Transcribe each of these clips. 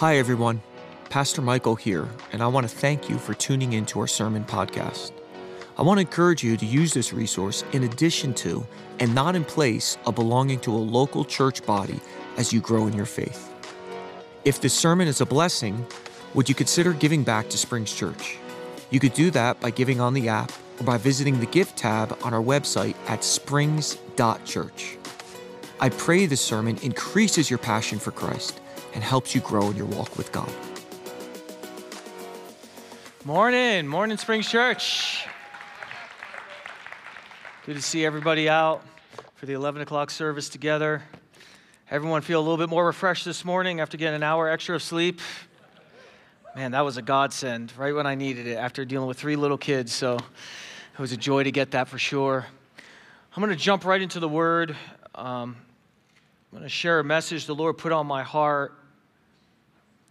Hi, everyone. Pastor Michael here, and I want to thank you for tuning into our sermon podcast. I want to encourage you to use this resource in addition to, and not in place of belonging to a local church body as you grow in your faith. If this sermon is a blessing, would you consider giving back to Springs Church? You could do that by giving on the app or by visiting the gift tab on our website at springs.church. I pray this sermon increases your passion for Christ and helps you grow in your walk with God. Morning, morning, Springs Church. Good to see everybody out for the 11 o'clock service together. Everyone feel a little bit more refreshed this morning after getting an hour extra of sleep. Man, that was a godsend right when I needed it after dealing with three little kids. So it was a joy to get that for sure. I'm going to jump right into the word. Um, I'm going to share a message the Lord put on my heart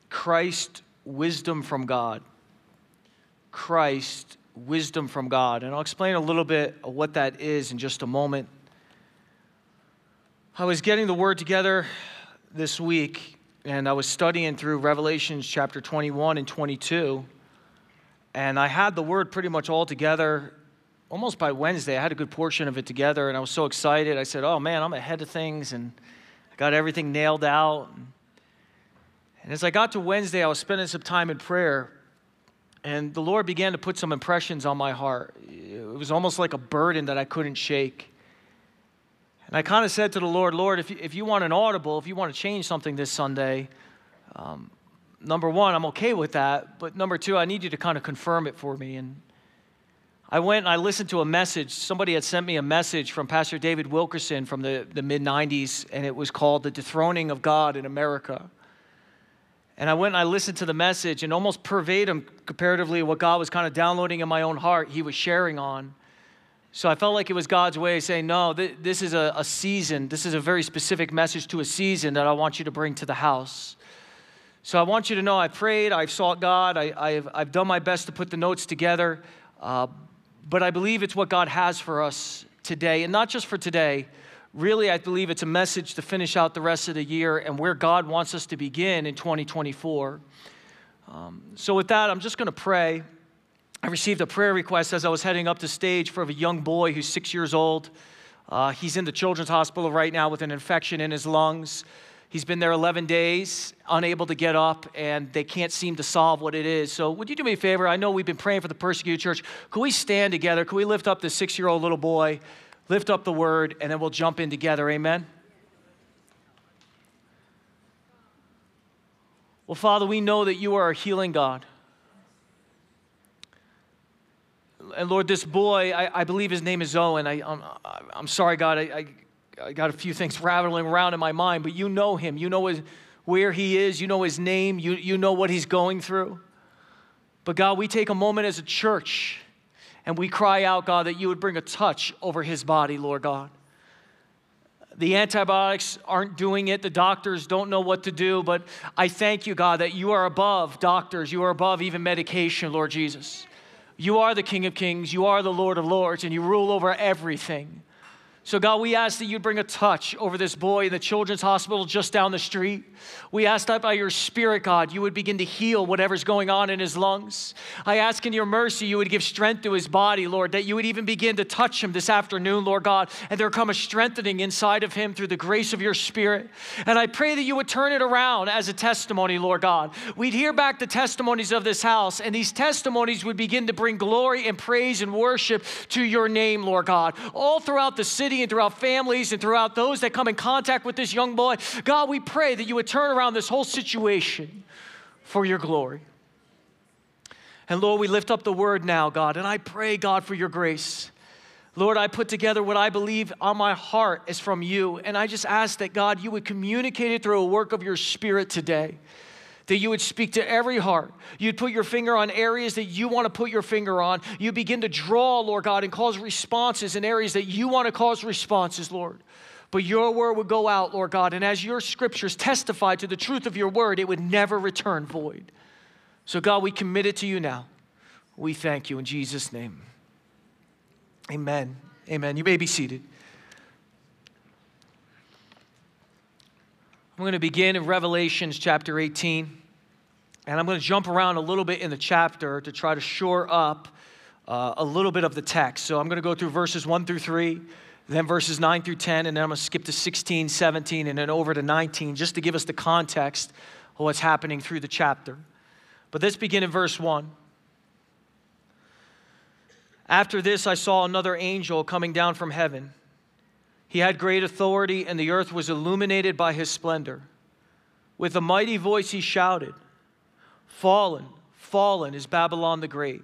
Christ, wisdom from God. Christ, wisdom from God. And I'll explain a little bit what that is in just a moment. I was getting the word together this week, and I was studying through Revelations chapter 21 and 22. And I had the word pretty much all together almost by Wednesday. I had a good portion of it together, and I was so excited. I said, Oh man, I'm ahead of things, and I got everything nailed out. And as I got to Wednesday, I was spending some time in prayer, and the Lord began to put some impressions on my heart. It was almost like a burden that I couldn't shake. And I kind of said to the Lord, Lord, if you, if you want an audible, if you want to change something this Sunday, um, number one, I'm okay with that. But number two, I need you to kind of confirm it for me. And I went and I listened to a message. Somebody had sent me a message from Pastor David Wilkerson from the, the mid 90s, and it was called The Dethroning of God in America. And I went and I listened to the message, and almost verbatim, comparatively, what God was kind of downloading in my own heart, He was sharing on. So I felt like it was God's way of saying, No, th- this is a, a season. This is a very specific message to a season that I want you to bring to the house. So I want you to know I prayed, I've sought God, I, have I've done my best to put the notes together, uh, but I believe it's what God has for us today, and not just for today really, I believe it's a message to finish out the rest of the year and where God wants us to begin in 2024. Um, so, with that, I'm just going to pray. I received a prayer request as I was heading up the stage for a young boy who's six years old. Uh, he's in the children's hospital right now with an infection in his lungs. He's been there 11 days, unable to get up, and they can't seem to solve what it is. So, would you do me a favor? I know we've been praying for the persecuted church. Could we stand together? Could we lift up this six year old little boy? Lift up the word, and then we'll jump in together. Amen. Well, Father, we know that you are a healing God. And Lord, this boy, I, I believe his name is Owen. I, I'm, I'm sorry, God, I, I, I, got a few things rattling around in my mind, but you know him. You know his, where he is. You know his name. You, you know what he's going through. But God, we take a moment as a church and we cry out, God, that you would bring a touch over his body, Lord God. The antibiotics aren't doing it. The doctors don't know what to do. But I thank you, God, that you are above doctors. You are above even medication, Lord Jesus. You are the King of Kings. You are the Lord of Lords, and you rule over everything. So, God, we ask that you bring a touch over this boy in the children's hospital just down the street. We ask that by your Spirit, God, you would begin to heal whatever's going on in his lungs. I ask in your mercy you would give strength to his body, Lord, that you would even begin to touch him this afternoon, Lord God, and there come a strengthening inside of him through the grace of your Spirit. And I pray that you would turn it around as a testimony, Lord God. We'd hear back the testimonies of this house, and these testimonies would begin to bring glory and praise and worship to your name, Lord God, all throughout the city and throughout families and throughout those that come in contact with this young boy. God, we pray that you would turn around this whole situation for your glory. And Lord, we lift up the word now, God, and I pray, God, for your grace. Lord, I put together what I believe on my heart is from you. And I just ask that, God, you would communicate it through a work of your spirit today that you would speak to every heart. You'd put your finger on areas that you want to put your finger on. You begin to draw, Lord God, and cause responses in areas that you want to cause responses, Lord. But your word would go out, Lord God, and as your scriptures testify to the truth of your word, it would never return void. So, God, we commit it to you now. We thank you in Jesus' name. Amen. Amen. You may be seated. I'm going to begin in Revelations chapter 18. And I'm going to jump around a little bit in the chapter to try to shore up uh, a little bit of the text. So I'm going to go through verses 1 through 3, then verses 9 through 10, and then I'm going to skip to 16, 17, and then over to 19, just to give us the context of what's happening through the chapter. But let's begin in verse 1. After this, I saw another angel coming down from heaven. He had great authority, and the earth was illuminated by his splendor. With a mighty voice, he shouted, Fallen, fallen is Babylon the Great.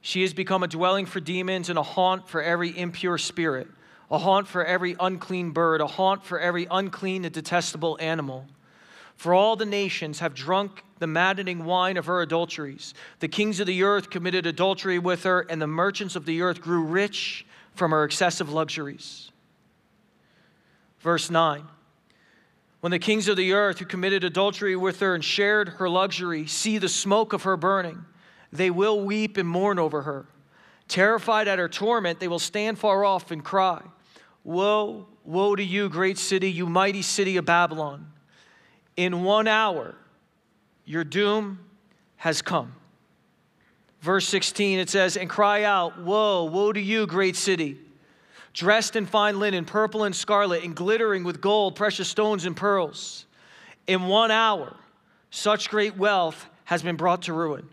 She has become a dwelling for demons and a haunt for every impure spirit, a haunt for every unclean bird, a haunt for every unclean and detestable animal. For all the nations have drunk the maddening wine of her adulteries. The kings of the earth committed adultery with her, and the merchants of the earth grew rich from her excessive luxuries. Verse 9 When the kings of the earth who committed adultery with her and shared her luxury see the smoke of her burning, they will weep and mourn over her. Terrified at her torment, they will stand far off and cry, Woe, woe to you, great city, you mighty city of Babylon! In one hour, your doom has come. Verse 16, it says, And cry out, Woe, woe to you, great city! Dressed in fine linen, purple and scarlet, and glittering with gold, precious stones, and pearls. In one hour, such great wealth has been brought to ruin.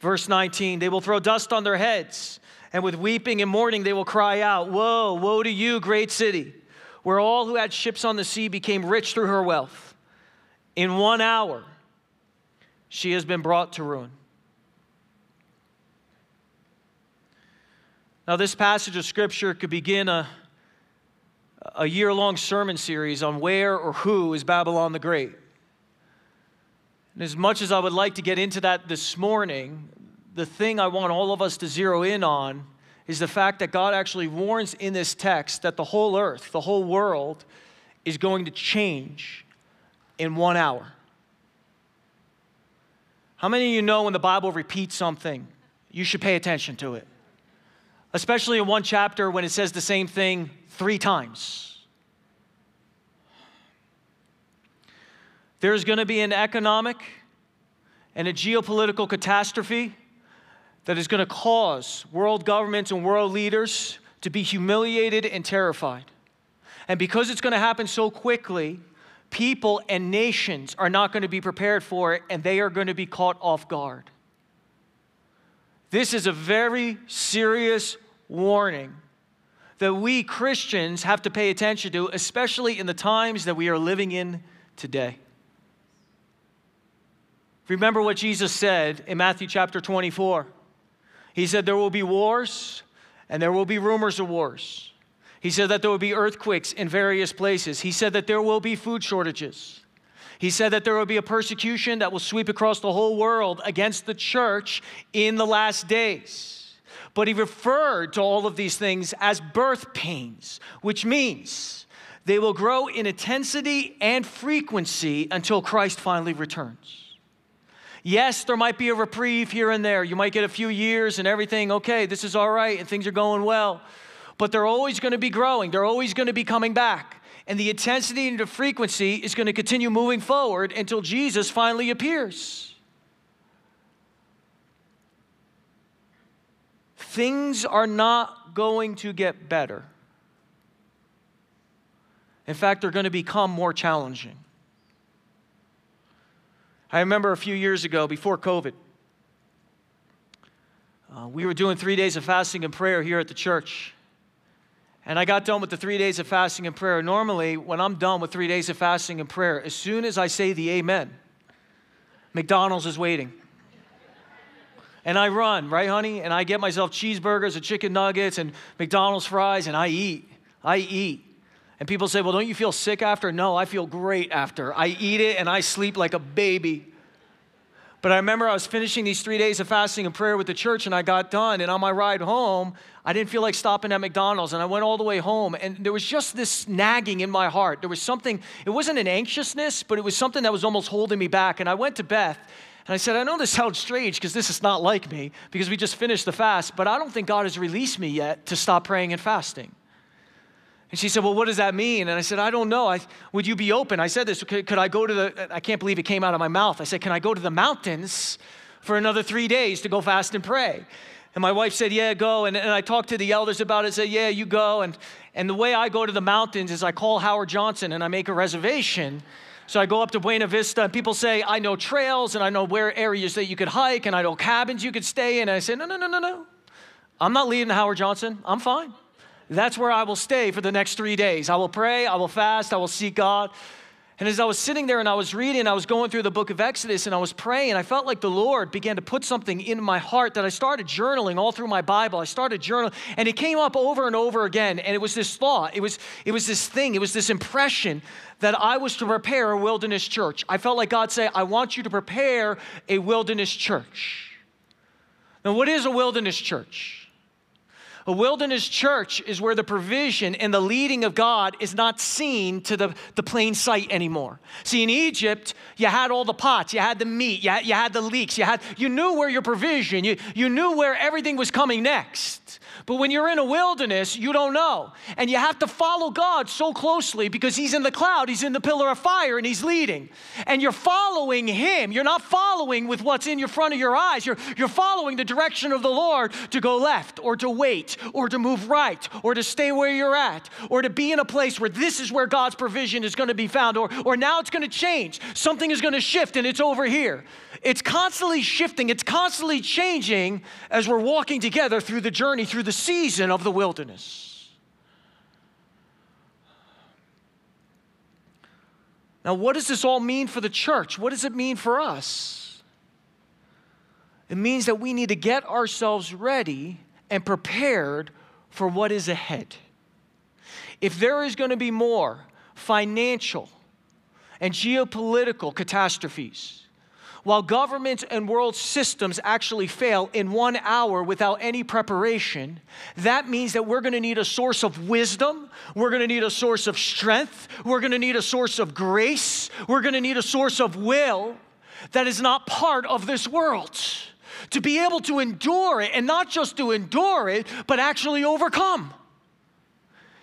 Verse 19, they will throw dust on their heads, and with weeping and mourning they will cry out, Woe, woe to you, great city, where all who had ships on the sea became rich through her wealth. In one hour, she has been brought to ruin. Now, this passage of scripture could begin a, a year long sermon series on where or who is Babylon the Great. And as much as I would like to get into that this morning, the thing I want all of us to zero in on is the fact that God actually warns in this text that the whole earth, the whole world, is going to change in one hour. How many of you know when the Bible repeats something, you should pay attention to it? Especially in one chapter when it says the same thing three times. There's going to be an economic and a geopolitical catastrophe that is going to cause world governments and world leaders to be humiliated and terrified. And because it's going to happen so quickly, people and nations are not going to be prepared for it and they are going to be caught off guard. This is a very serious warning that we Christians have to pay attention to, especially in the times that we are living in today. Remember what Jesus said in Matthew chapter 24. He said, There will be wars and there will be rumors of wars. He said that there will be earthquakes in various places. He said that there will be food shortages. He said that there will be a persecution that will sweep across the whole world against the church in the last days. But he referred to all of these things as birth pains, which means they will grow in intensity and frequency until Christ finally returns. Yes, there might be a reprieve here and there. You might get a few years and everything, okay, this is all right and things are going well. But they're always going to be growing, they're always going to be coming back. And the intensity and the frequency is going to continue moving forward until Jesus finally appears. Things are not going to get better. In fact, they're going to become more challenging. I remember a few years ago, before COVID, uh, we were doing three days of fasting and prayer here at the church. And I got done with the three days of fasting and prayer. Normally, when I'm done with three days of fasting and prayer, as soon as I say the amen, McDonald's is waiting and I run, right, honey? And I get myself cheeseburgers and chicken nuggets and McDonald's fries, and I eat. I eat. And people say, well, don't you feel sick after? No, I feel great after. I eat it and I sleep like a baby. But I remember I was finishing these three days of fasting and prayer with the church, and I got done. And on my ride home, I didn't feel like stopping at McDonald's. And I went all the way home, and there was just this nagging in my heart. There was something, it wasn't an anxiousness, but it was something that was almost holding me back. And I went to Beth, and I said, I know this sounds strange because this is not like me because we just finished the fast, but I don't think God has released me yet to stop praying and fasting. And she said, Well, what does that mean? And I said, I don't know. I, would you be open? I said this, could, could I go to the, I can't believe it came out of my mouth. I said, Can I go to the mountains for another three days to go fast and pray? And my wife said, Yeah, go. And, and I talked to the elders about it, said, Yeah, you go. And, and the way I go to the mountains is I call Howard Johnson and I make a reservation. So I go up to Buena Vista, and people say, I know trails and I know where areas that you could hike and I know cabins you could stay in. And I say, No, no, no, no, no. I'm not leaving Howard Johnson. I'm fine. That's where I will stay for the next three days. I will pray, I will fast, I will seek God. And as I was sitting there and I was reading, I was going through the book of Exodus and I was praying, I felt like the Lord began to put something in my heart that I started journaling all through my Bible. I started journaling, and it came up over and over again. And it was this thought, it was, it was this thing, it was this impression that I was to prepare a wilderness church. I felt like God say, I want you to prepare a wilderness church. Now, what is a wilderness church? A wilderness church is where the provision and the leading of God is not seen to the, the plain sight anymore. See, in Egypt, you had all the pots, you had the meat, you had, you had the leeks, you, had, you knew where your provision, you, you knew where everything was coming next. But when you're in a wilderness, you don't know. And you have to follow God so closely because He's in the cloud, He's in the pillar of fire, and He's leading. And you're following Him. You're not following with what's in your front of your eyes. You're, you're following the direction of the Lord to go left or to wait or to move right or to stay where you're at or to be in a place where this is where God's provision is going to be found or, or now it's going to change. Something is going to shift and it's over here. It's constantly shifting, it's constantly changing as we're walking together through the journey, through the season of the wilderness. Now, what does this all mean for the church? What does it mean for us? It means that we need to get ourselves ready and prepared for what is ahead. If there is going to be more financial and geopolitical catastrophes, while governments and world systems actually fail in one hour without any preparation, that means that we're gonna need a source of wisdom, we're gonna need a source of strength, we're gonna need a source of grace, we're gonna need a source of will that is not part of this world. To be able to endure it, and not just to endure it, but actually overcome.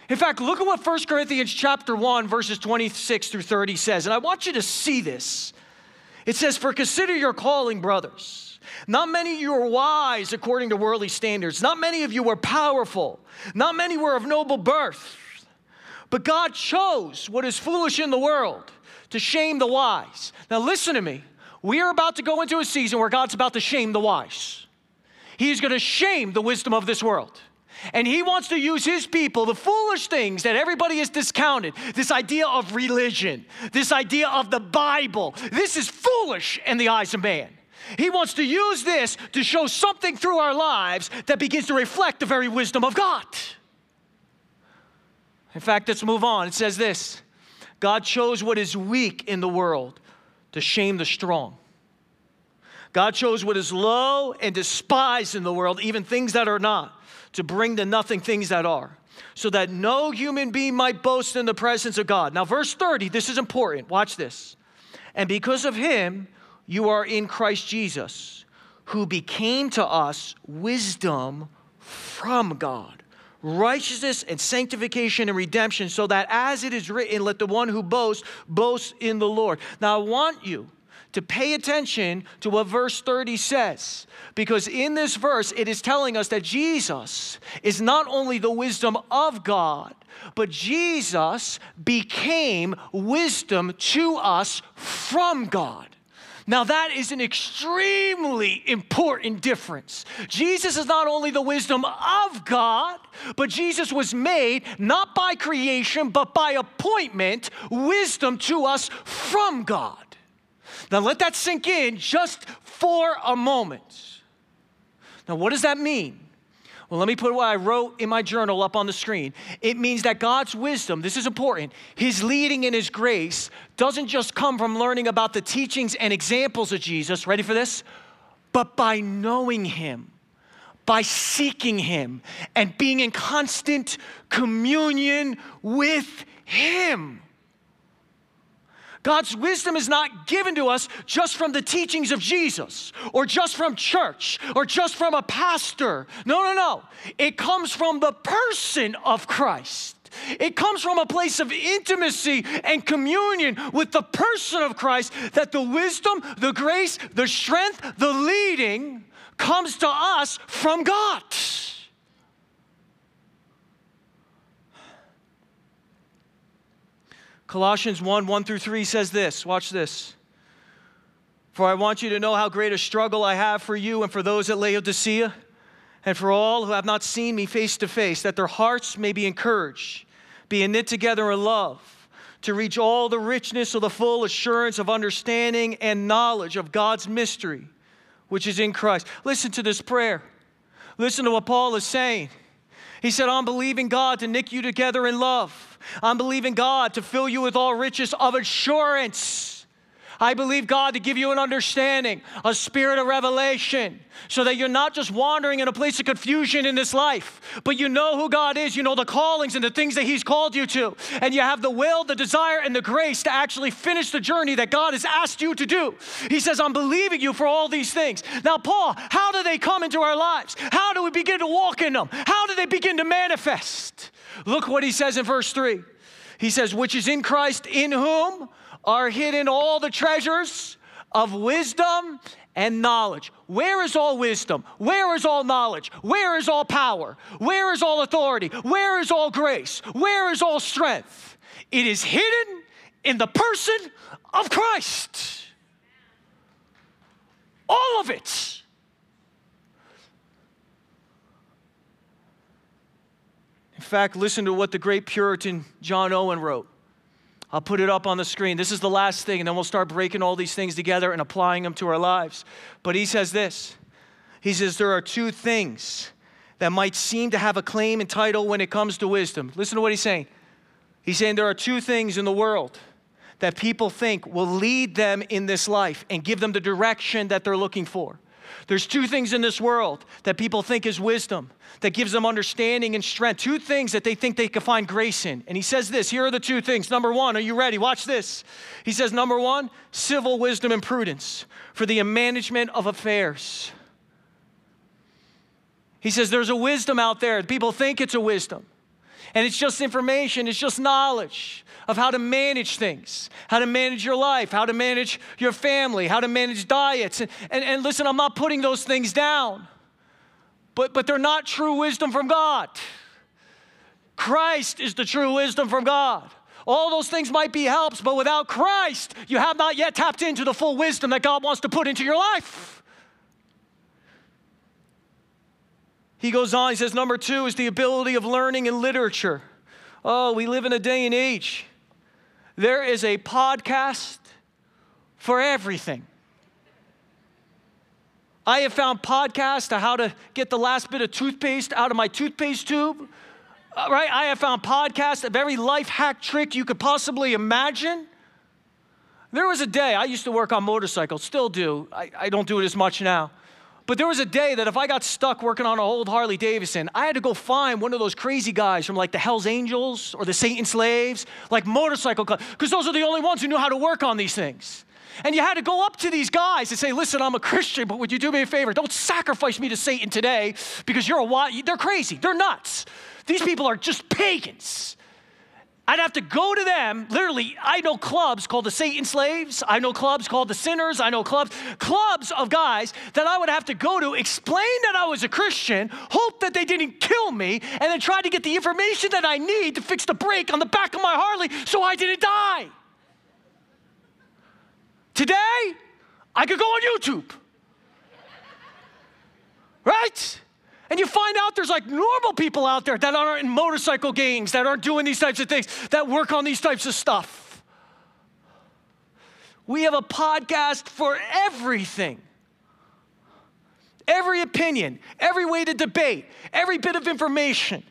In fact, look at what 1 Corinthians chapter 1 verses 26 through 30 says. And I want you to see this. It says, For consider your calling, brothers. Not many of you are wise according to worldly standards. Not many of you were powerful. Not many were of noble birth. But God chose what is foolish in the world to shame the wise. Now, listen to me. We are about to go into a season where God's about to shame the wise. He's going to shame the wisdom of this world. And he wants to use his people, the foolish things that everybody has discounted, this idea of religion, this idea of the Bible. This is foolish in the eyes of man. He wants to use this to show something through our lives that begins to reflect the very wisdom of God. In fact, let's move on. It says this God chose what is weak in the world to shame the strong. God chose what is low and despised in the world, even things that are not to bring to nothing things that are, so that no human being might boast in the presence of God. Now, verse 30, this is important. Watch this. And because of him, you are in Christ Jesus, who became to us wisdom from God, righteousness and sanctification and redemption, so that as it is written, let the one who boasts boast in the Lord. Now, I want you to pay attention to what verse 30 says. Because in this verse, it is telling us that Jesus is not only the wisdom of God, but Jesus became wisdom to us from God. Now, that is an extremely important difference. Jesus is not only the wisdom of God, but Jesus was made not by creation, but by appointment, wisdom to us from God. Now let that sink in just for a moment. Now, what does that mean? Well, let me put what I wrote in my journal up on the screen. It means that God's wisdom, this is important, His leading and His grace doesn't just come from learning about the teachings and examples of Jesus, ready for this? But by knowing Him, by seeking Him, and being in constant communion with Him. God's wisdom is not given to us just from the teachings of Jesus or just from church or just from a pastor. No, no, no. It comes from the person of Christ. It comes from a place of intimacy and communion with the person of Christ that the wisdom, the grace, the strength, the leading comes to us from God. Colossians 1 1 through 3 says this. Watch this. For I want you to know how great a struggle I have for you and for those at Laodicea, and for all who have not seen me face to face, that their hearts may be encouraged, being knit together in love, to reach all the richness of the full assurance of understanding and knowledge of God's mystery, which is in Christ. Listen to this prayer. Listen to what Paul is saying. He said, I'm believing God to knit you together in love. I'm believing God to fill you with all riches of assurance I believe God to give you an understanding, a spirit of revelation, so that you're not just wandering in a place of confusion in this life, but you know who God is, you know the callings and the things that He's called you to, and you have the will, the desire, and the grace to actually finish the journey that God has asked you to do. He says, I'm believing you for all these things. Now, Paul, how do they come into our lives? How do we begin to walk in them? How do they begin to manifest? Look what he says in verse 3. He says, which is in Christ, in whom are hidden all the treasures of wisdom and knowledge. Where is all wisdom? Where is all knowledge? Where is all power? Where is all authority? Where is all grace? Where is all strength? It is hidden in the person of Christ. All of it. In fact, listen to what the great Puritan John Owen wrote. I'll put it up on the screen. This is the last thing, and then we'll start breaking all these things together and applying them to our lives. But he says this He says, There are two things that might seem to have a claim and title when it comes to wisdom. Listen to what he's saying. He's saying there are two things in the world that people think will lead them in this life and give them the direction that they're looking for. There's two things in this world that people think is wisdom, that gives them understanding and strength. Two things that they think they can find grace in. And he says this here are the two things. Number one, are you ready? Watch this. He says, number one, civil wisdom and prudence for the management of affairs. He says, there's a wisdom out there. People think it's a wisdom. And it's just information, it's just knowledge of how to manage things, how to manage your life, how to manage your family, how to manage diets. And, and, and listen, I'm not putting those things down, but, but they're not true wisdom from God. Christ is the true wisdom from God. All those things might be helps, but without Christ, you have not yet tapped into the full wisdom that God wants to put into your life. He goes on, he says, number two is the ability of learning and literature. Oh, we live in a day and age. There is a podcast for everything. I have found podcasts to how to get the last bit of toothpaste out of my toothpaste tube. Uh, right? I have found podcasts of every life hack trick you could possibly imagine. There was a day, I used to work on motorcycles, still do. I, I don't do it as much now. But there was a day that if I got stuck working on an old Harley Davidson, I had to go find one of those crazy guys from like the Hells Angels or the Satan Slaves, like motorcycle, club, because those are the only ones who knew how to work on these things. And you had to go up to these guys and say, listen, I'm a Christian, but would you do me a favor? Don't sacrifice me to Satan today because you're a wild, they're crazy, they're nuts. These people are just pagans. I'd have to go to them. Literally, I know clubs called the Satan Slaves. I know clubs called the Sinners. I know clubs, clubs of guys that I would have to go to, explain that I was a Christian, hope that they didn't kill me, and then try to get the information that I need to fix the brake on the back of my Harley so I didn't die. Today, I could go on YouTube. Right? And you find out there's like normal people out there that aren't in motorcycle gangs, that aren't doing these types of things, that work on these types of stuff. We have a podcast for everything. Every opinion, every way to debate, every bit of information.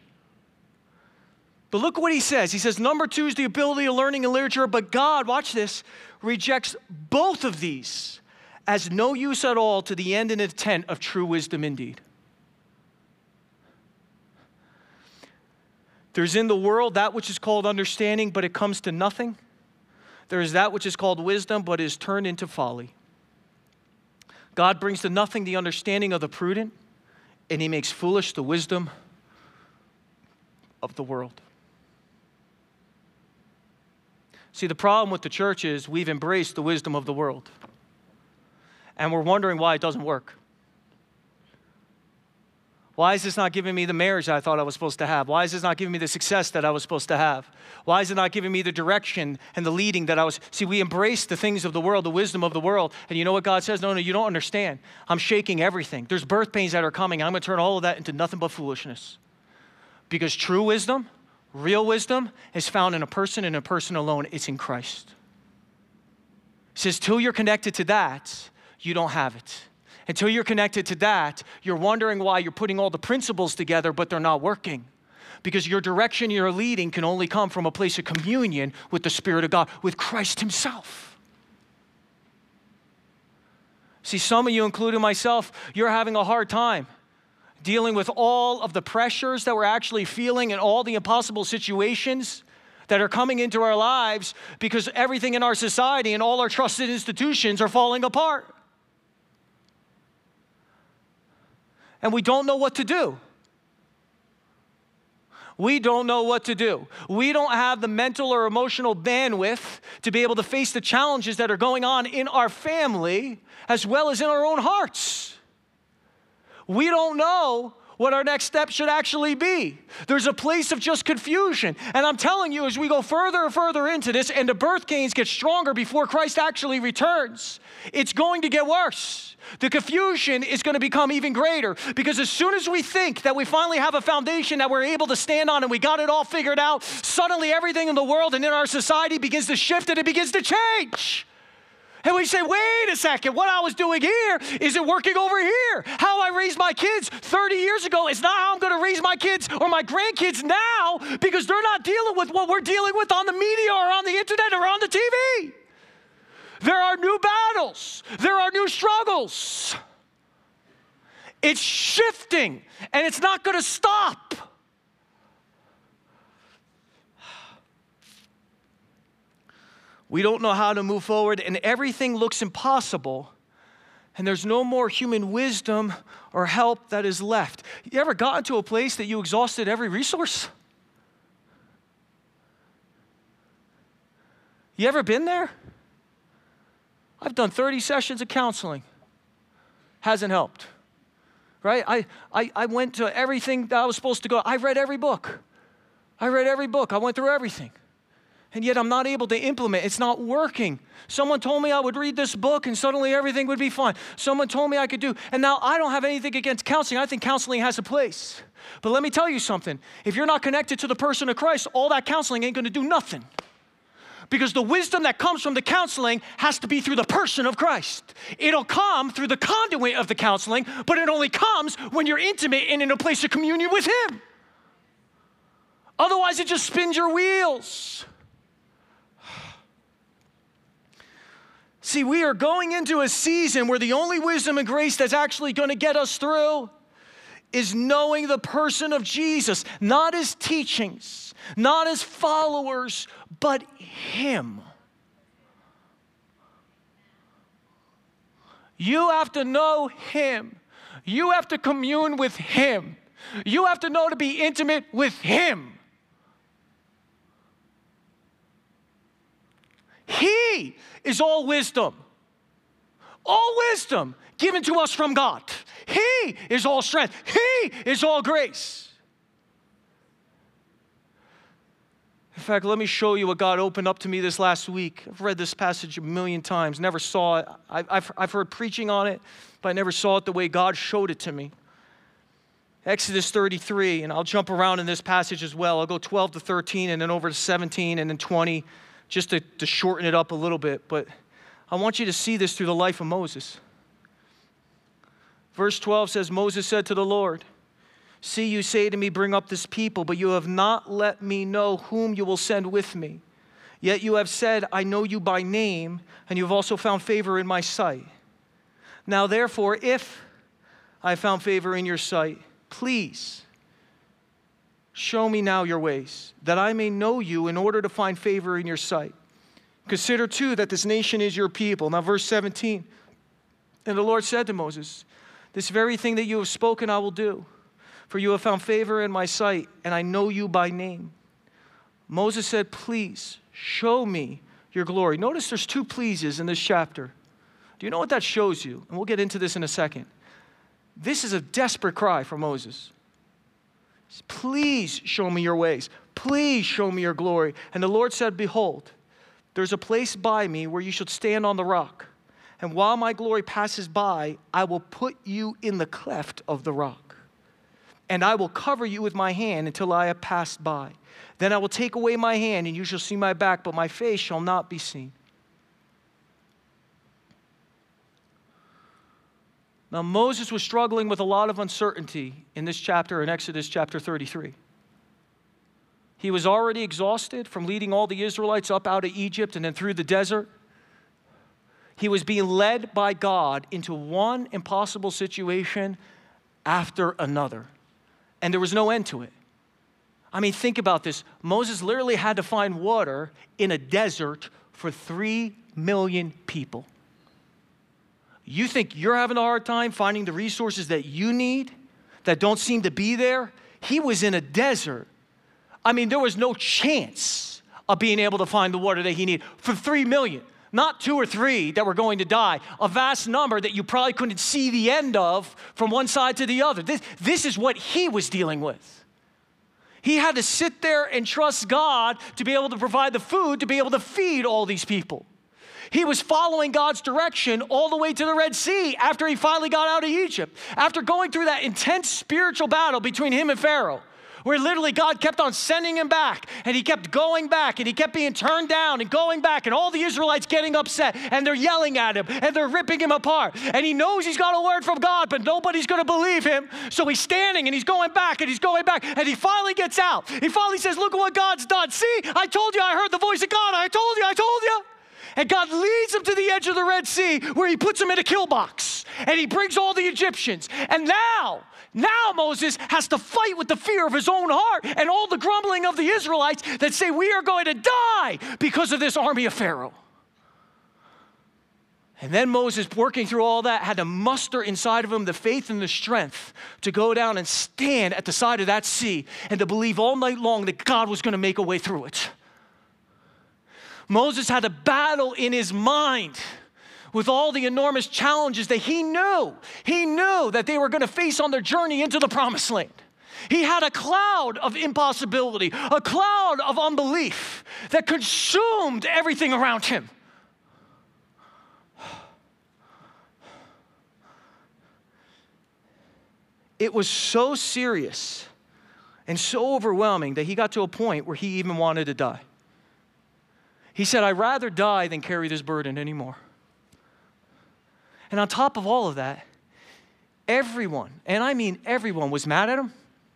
But look what he says. He says, number two is the ability of learning and literature, but God, watch this, rejects both of these as no use at all to the end and intent of true wisdom indeed. There's in the world that which is called understanding, but it comes to nothing. There is that which is called wisdom, but is turned into folly. God brings to nothing the understanding of the prudent, and he makes foolish the wisdom of the world. See, the problem with the church is we've embraced the wisdom of the world. And we're wondering why it doesn't work. Why is this not giving me the marriage I thought I was supposed to have? Why is this not giving me the success that I was supposed to have? Why is it not giving me the direction and the leading that I was? See, we embrace the things of the world, the wisdom of the world. And you know what God says? No, no, you don't understand. I'm shaking everything. There's birth pains that are coming. I'm going to turn all of that into nothing but foolishness. Because true wisdom, real wisdom, is found in a person and a person alone. It's in Christ. Says, till you're connected to that, you don't have it. Until you're connected to that, you're wondering why you're putting all the principles together, but they're not working. Because your direction you're leading can only come from a place of communion with the Spirit of God, with Christ Himself. See, some of you, including myself, you're having a hard time dealing with all of the pressures that we're actually feeling and all the impossible situations that are coming into our lives because everything in our society and all our trusted institutions are falling apart. And we don't know what to do. We don't know what to do. We don't have the mental or emotional bandwidth to be able to face the challenges that are going on in our family as well as in our own hearts. We don't know what our next step should actually be. There's a place of just confusion. And I'm telling you, as we go further and further into this and the birth gains get stronger before Christ actually returns, it's going to get worse. The confusion is going to become even greater because as soon as we think that we finally have a foundation that we're able to stand on and we got it all figured out, suddenly everything in the world and in our society begins to shift and it begins to change. And we say, wait a second, what I was doing here isn't working over here. How I raised my kids 30 years ago is not how I'm going to raise my kids or my grandkids now because they're not dealing with what we're dealing with on the media or on the internet or on the TV. There are new there are new struggles. It's shifting and it's not going to stop. We don't know how to move forward, and everything looks impossible. And there's no more human wisdom or help that is left. You ever gotten to a place that you exhausted every resource? You ever been there? I've done 30 sessions of counseling. Hasn't helped. Right? I, I, I went to everything that I was supposed to go. I read every book. I read every book. I went through everything and yet I'm not able to implement. It's not working. Someone told me I would read this book and suddenly everything would be fine. Someone told me I could do, and now I don't have anything against counseling. I think counseling has a place. But let me tell you something if you're not connected to the person of Christ, all that counseling ain't gonna do nothing. Because the wisdom that comes from the counseling has to be through the person of Christ. It'll come through the conduit of the counseling, but it only comes when you're intimate and in a place of communion with Him. Otherwise, it just spins your wheels. See, we are going into a season where the only wisdom and grace that's actually going to get us through is knowing the person of Jesus, not his teachings, not his followers, but him. You have to know him. You have to commune with him. You have to know to be intimate with him. He is all wisdom. All wisdom given to us from God. He is all strength. He is all grace. In fact, let me show you what God opened up to me this last week. I've read this passage a million times, never saw it. I've, I've heard preaching on it, but I never saw it the way God showed it to me. Exodus 33, and I'll jump around in this passage as well. I'll go 12 to 13 and then over to 17 and then 20 just to, to shorten it up a little bit, but I want you to see this through the life of Moses. Verse 12 says, Moses said to the Lord, See, you say to me, Bring up this people, but you have not let me know whom you will send with me. Yet you have said, I know you by name, and you have also found favor in my sight. Now, therefore, if I found favor in your sight, please Show me now your ways, that I may know you in order to find favor in your sight. Consider too that this nation is your people. Now, verse 17. And the Lord said to Moses, This very thing that you have spoken, I will do. For you have found favor in my sight, and I know you by name. Moses said, Please show me your glory. Notice there's two pleases in this chapter. Do you know what that shows you? And we'll get into this in a second. This is a desperate cry for Moses. Please show me your ways. Please show me your glory. And the Lord said, Behold, there's a place by me where you should stand on the rock. And while my glory passes by, I will put you in the cleft of the rock. And I will cover you with my hand until I have passed by. Then I will take away my hand, and you shall see my back, but my face shall not be seen. Now, Moses was struggling with a lot of uncertainty in this chapter, in Exodus chapter 33. He was already exhausted from leading all the Israelites up out of Egypt and then through the desert. He was being led by God into one impossible situation after another, and there was no end to it. I mean, think about this. Moses literally had to find water in a desert for three million people. You think you're having a hard time finding the resources that you need that don't seem to be there? He was in a desert. I mean, there was no chance of being able to find the water that he needed for three million. Not two or three that were going to die, a vast number that you probably couldn't see the end of from one side to the other. This, this is what he was dealing with. He had to sit there and trust God to be able to provide the food to be able to feed all these people. He was following God's direction all the way to the Red Sea after he finally got out of Egypt. After going through that intense spiritual battle between him and Pharaoh, where literally God kept on sending him back and he kept going back and he kept being turned down and going back and all the Israelites getting upset and they're yelling at him and they're ripping him apart. And he knows he's got a word from God, but nobody's going to believe him. So he's standing and he's going back and he's going back and he finally gets out. He finally says, Look at what God's done. See, I told you I heard the voice of God. I told you, I told you. And God leads him to the edge of the Red Sea where he puts him in a kill box and he brings all the Egyptians. And now, now Moses has to fight with the fear of his own heart and all the grumbling of the Israelites that say, We are going to die because of this army of Pharaoh. And then Moses, working through all that, had to muster inside of him the faith and the strength to go down and stand at the side of that sea and to believe all night long that God was going to make a way through it. Moses had a battle in his mind with all the enormous challenges that he knew. He knew that they were going to face on their journey into the promised land. He had a cloud of impossibility, a cloud of unbelief that consumed everything around him. It was so serious and so overwhelming that he got to a point where he even wanted to die. He said, I'd rather die than carry this burden anymore. And on top of all of that, everyone, and I mean everyone, was mad at him,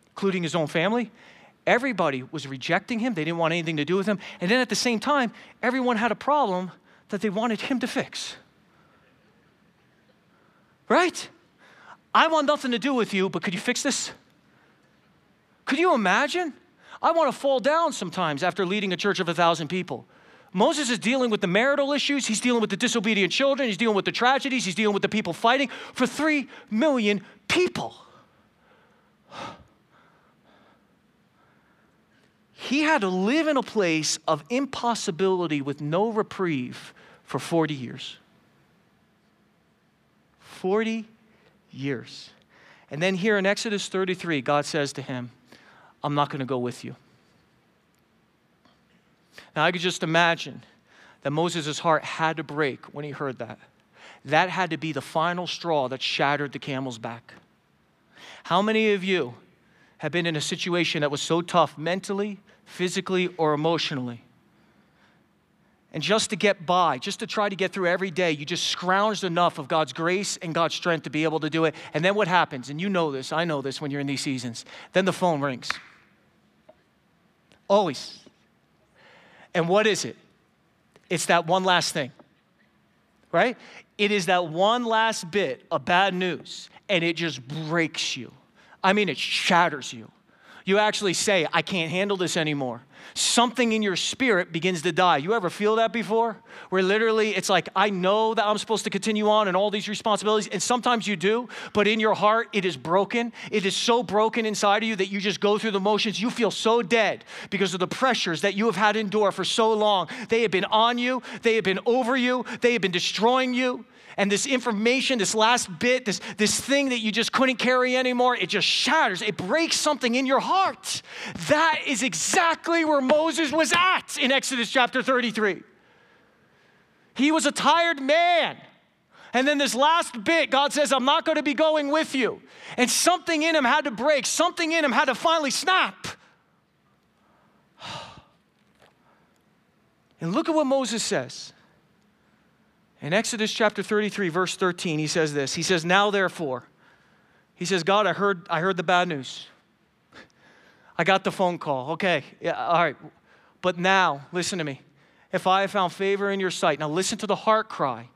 including his own family. Everybody was rejecting him. They didn't want anything to do with him. And then at the same time, everyone had a problem that they wanted him to fix. Right? I want nothing to do with you, but could you fix this? Could you imagine? I want to fall down sometimes after leading a church of a thousand people. Moses is dealing with the marital issues, he's dealing with the disobedient children, he's dealing with the tragedies, he's dealing with the people fighting for three million people. He had to live in a place of impossibility with no reprieve for 40 years. 40 years. And then here in Exodus 33, God says to him, I'm not going to go with you. Now, I could just imagine that Moses' heart had to break when he heard that. That had to be the final straw that shattered the camel's back. How many of you have been in a situation that was so tough mentally, physically, or emotionally? And just to get by, just to try to get through every day, you just scrounged enough of God's grace and God's strength to be able to do it. And then what happens? And you know this, I know this when you're in these seasons. Then the phone rings. Always. And what is it? It's that one last thing, right? It is that one last bit of bad news, and it just breaks you. I mean, it shatters you. You actually say, I can't handle this anymore. Something in your spirit begins to die. You ever feel that before? Where literally it's like, I know that I'm supposed to continue on and all these responsibilities, and sometimes you do, but in your heart it is broken. It is so broken inside of you that you just go through the motions. You feel so dead because of the pressures that you have had endure for so long. They have been on you, they have been over you, they have been destroying you and this information, this last bit, this, this thing that you just couldn't carry anymore, it just shatters. It breaks something in your heart. That is exactly where Moses was at in Exodus chapter 33. He was a tired man. And then this last bit, God says, I'm not going to be going with you. And something in him had to break, something in him had to finally snap. And look at what Moses says. In Exodus chapter 33, verse 13, he says this. He says, Now therefore, he says, God, I heard, I heard the bad news. I got the phone call. Okay, yeah, all right. But now, listen to me. If I have found favor in your sight, now listen to the heart cry.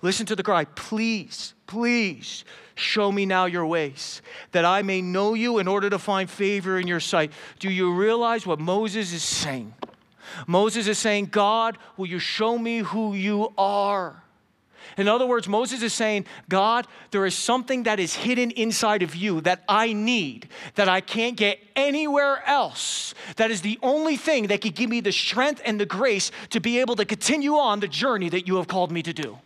Listen to the cry. Please, please show me now your ways, that I may know you in order to find favor in your sight. Do you realize what Moses is saying? Moses is saying, God, will you show me who you are? In other words, Moses is saying, God, there is something that is hidden inside of you that I need, that I can't get anywhere else. That is the only thing that could give me the strength and the grace to be able to continue on the journey that you have called me to do.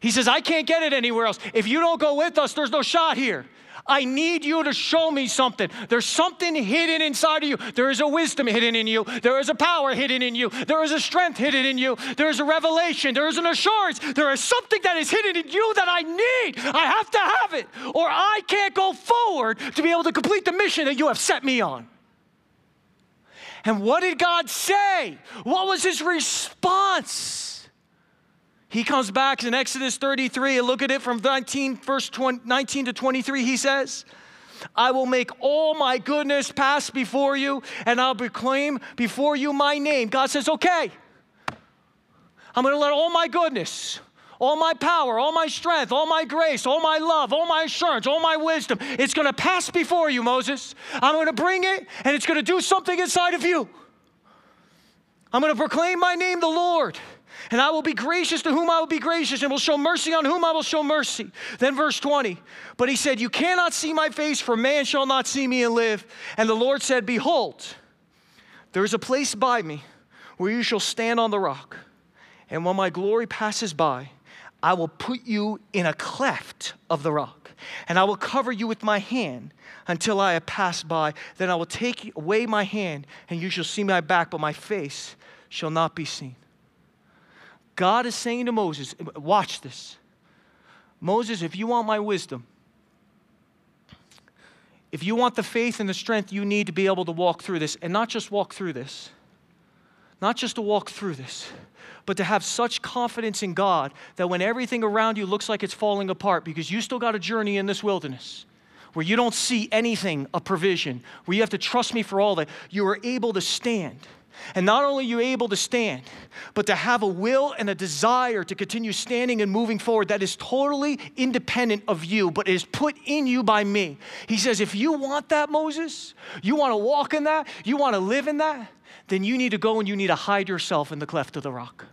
He says, I can't get it anywhere else. If you don't go with us, there's no shot here. I need you to show me something. There's something hidden inside of you. There is a wisdom hidden in you. There is a power hidden in you. There is a strength hidden in you. There is a revelation. There is an assurance. There is something that is hidden in you that I need. I have to have it, or I can't go forward to be able to complete the mission that you have set me on. And what did God say? What was his response? He comes back in Exodus 33 and look at it from 19, verse 20, 19 to 23. He says, I will make all my goodness pass before you, and I'll proclaim before you my name. God says, Okay, I'm going to let all my goodness, all my power, all my strength, all my grace, all my love, all my assurance, all my wisdom, it's going to pass before you, Moses. I'm going to bring it, and it's going to do something inside of you. I'm going to proclaim my name, the Lord. And I will be gracious to whom I will be gracious, and will show mercy on whom I will show mercy. Then, verse 20. But he said, You cannot see my face, for man shall not see me and live. And the Lord said, Behold, there is a place by me where you shall stand on the rock. And when my glory passes by, I will put you in a cleft of the rock, and I will cover you with my hand until I have passed by. Then I will take away my hand, and you shall see my back, but my face shall not be seen. God is saying to Moses, watch this. Moses, if you want my wisdom, if you want the faith and the strength you need to be able to walk through this, and not just walk through this, not just to walk through this, but to have such confidence in God that when everything around you looks like it's falling apart, because you still got a journey in this wilderness where you don't see anything of provision, where you have to trust me for all that, you are able to stand and not only are you able to stand, but to have a will and a desire to continue standing and moving forward that is totally independent of you, but is put in you by me. He says, if you want that, Moses, you want to walk in that, you want to live in that, then you need to go and you need to hide yourself in the cleft of the rock.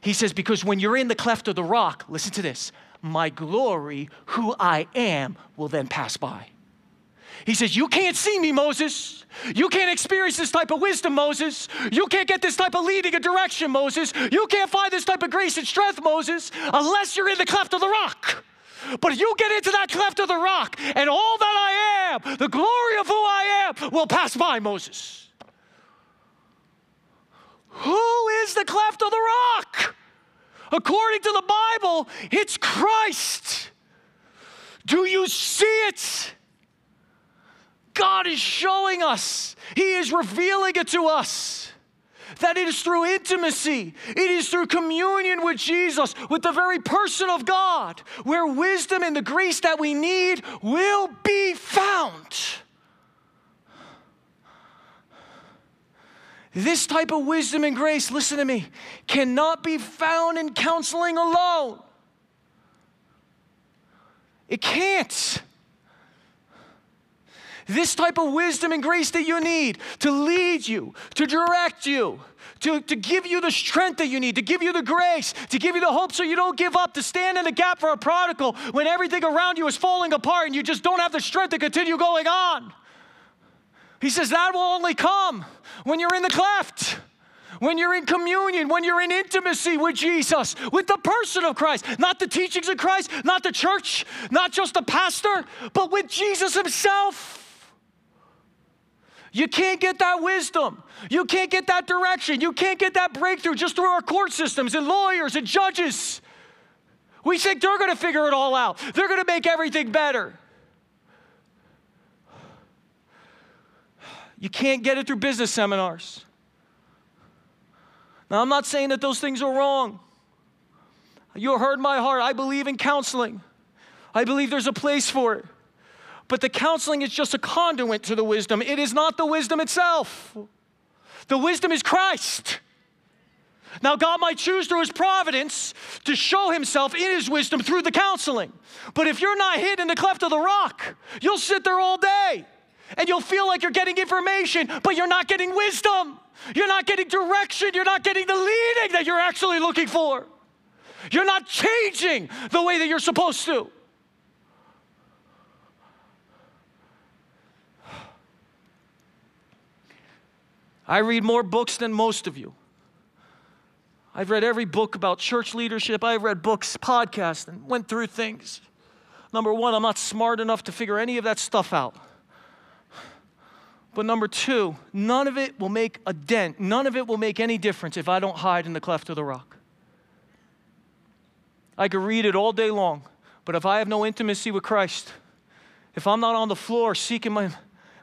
He says, because when you're in the cleft of the rock, listen to this, my glory, who I am, will then pass by. He says, You can't see me, Moses. You can't experience this type of wisdom, Moses. You can't get this type of leading and direction, Moses. You can't find this type of grace and strength, Moses, unless you're in the cleft of the rock. But you get into that cleft of the rock, and all that I am, the glory of who I am, will pass by, Moses. Who is the cleft of the rock? According to the Bible, it's Christ. Do you see it? God is showing us, He is revealing it to us. That it is through intimacy, it is through communion with Jesus, with the very person of God, where wisdom and the grace that we need will be found. This type of wisdom and grace, listen to me, cannot be found in counseling alone. It can't. This type of wisdom and grace that you need to lead you, to direct you, to, to give you the strength that you need, to give you the grace, to give you the hope so you don't give up, to stand in the gap for a prodigal when everything around you is falling apart and you just don't have the strength to continue going on. He says that will only come when you're in the cleft when you're in communion, when you're in intimacy with Jesus, with the person of Christ, not the teachings of Christ, not the church, not just the pastor, but with Jesus Himself. You can't get that wisdom. You can't get that direction. You can't get that breakthrough just through our court systems and lawyers and judges. We think they're going to figure it all out, they're going to make everything better. You can't get it through business seminars. Now, I'm not saying that those things are wrong. You heard my heart. I believe in counseling, I believe there's a place for it. But the counseling is just a conduit to the wisdom, it is not the wisdom itself. The wisdom is Christ. Now, God might choose through His providence to show Himself in His wisdom through the counseling. But if you're not hid in the cleft of the rock, you'll sit there all day and you'll feel like you're getting information, but you're not getting wisdom. You're not getting direction. You're not getting the leading that you're actually looking for. You're not changing the way that you're supposed to. I read more books than most of you. I've read every book about church leadership. I've read books, podcasts, and went through things. Number one, I'm not smart enough to figure any of that stuff out. But number two, none of it will make a dent. None of it will make any difference if I don't hide in the cleft of the rock. I could read it all day long, but if I have no intimacy with Christ, if I'm not on the floor seeking my,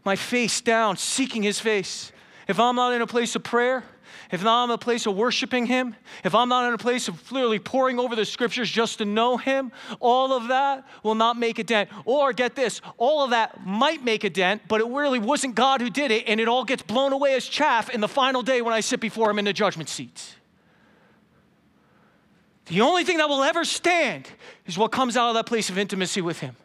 my face down, seeking his face, if I'm not in a place of prayer, if I'm not in a place of worshiping Him, if I'm not in a place of literally poring over the scriptures just to know Him, all of that will not make a dent. Or get this, all of that might make a dent, but it really wasn't God who did it, and it all gets blown away as chaff in the final day when I sit before Him in the judgment seat. The only thing that will ever stand is what comes out of that place of intimacy with Him.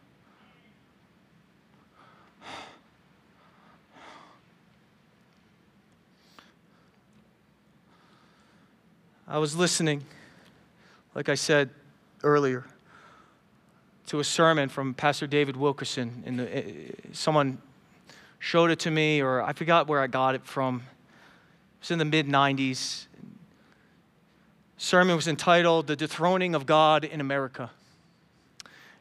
I was listening, like I said earlier, to a sermon from Pastor David Wilkerson. And eh, someone showed it to me, or I forgot where I got it from. It was in the mid 90s. Sermon was entitled The Dethroning of God in America.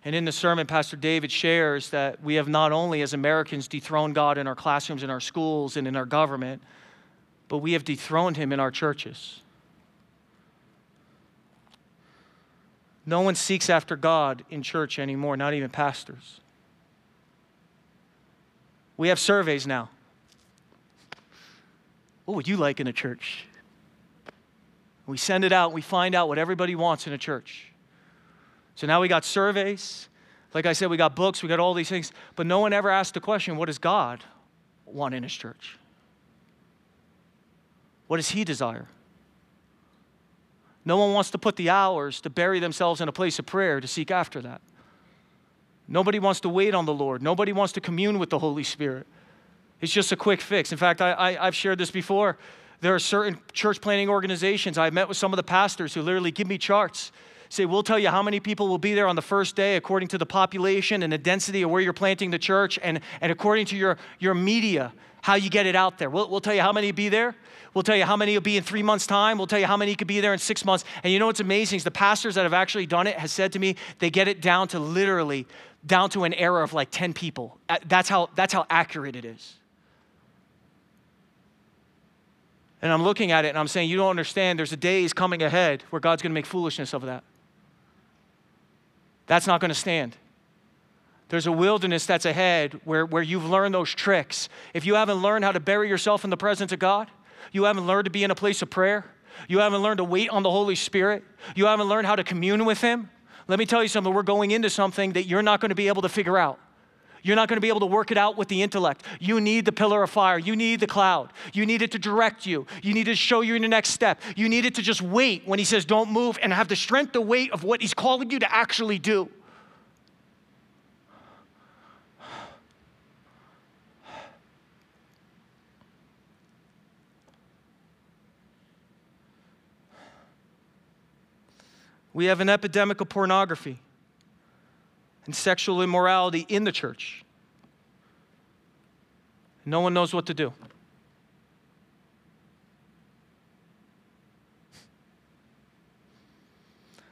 And in the sermon, Pastor David shares that we have not only, as Americans, dethroned God in our classrooms, in our schools, and in our government, but we have dethroned him in our churches. No one seeks after God in church anymore, not even pastors. We have surveys now. What would you like in a church? We send it out, we find out what everybody wants in a church. So now we got surveys. Like I said, we got books, we got all these things, but no one ever asked the question what does God want in his church? What does he desire? No one wants to put the hours to bury themselves in a place of prayer to seek after that. Nobody wants to wait on the Lord. Nobody wants to commune with the Holy Spirit. It's just a quick fix. In fact, I, have shared this before. There are certain church planting organizations. I've met with some of the pastors who literally give me charts. Say, we'll tell you how many people will be there on the first day according to the population and the density of where you're planting the church and, and according to your, your media, how you get it out there. We'll, we'll tell you how many will be there. We'll tell you how many will be in three months' time. We'll tell you how many could be there in six months. And you know what's amazing is the pastors that have actually done it has said to me they get it down to literally down to an error of like 10 people. Uh, that's how, that's how accurate it is. And I'm looking at it and I'm saying, you don't understand. There's a days coming ahead where God's going to make foolishness of that. That's not going to stand. There's a wilderness that's ahead where, where you've learned those tricks. If you haven't learned how to bury yourself in the presence of God, you haven't learned to be in a place of prayer, you haven't learned to wait on the Holy Spirit, you haven't learned how to commune with Him, let me tell you something. We're going into something that you're not going to be able to figure out. You're not going to be able to work it out with the intellect. You need the pillar of fire. You need the cloud. You need it to direct you. You need it to show you in the next step. You need it to just wait when he says, don't move, and have the strength, the weight of what he's calling you to actually do. We have an epidemic of pornography and sexual immorality in the church. No one knows what to do.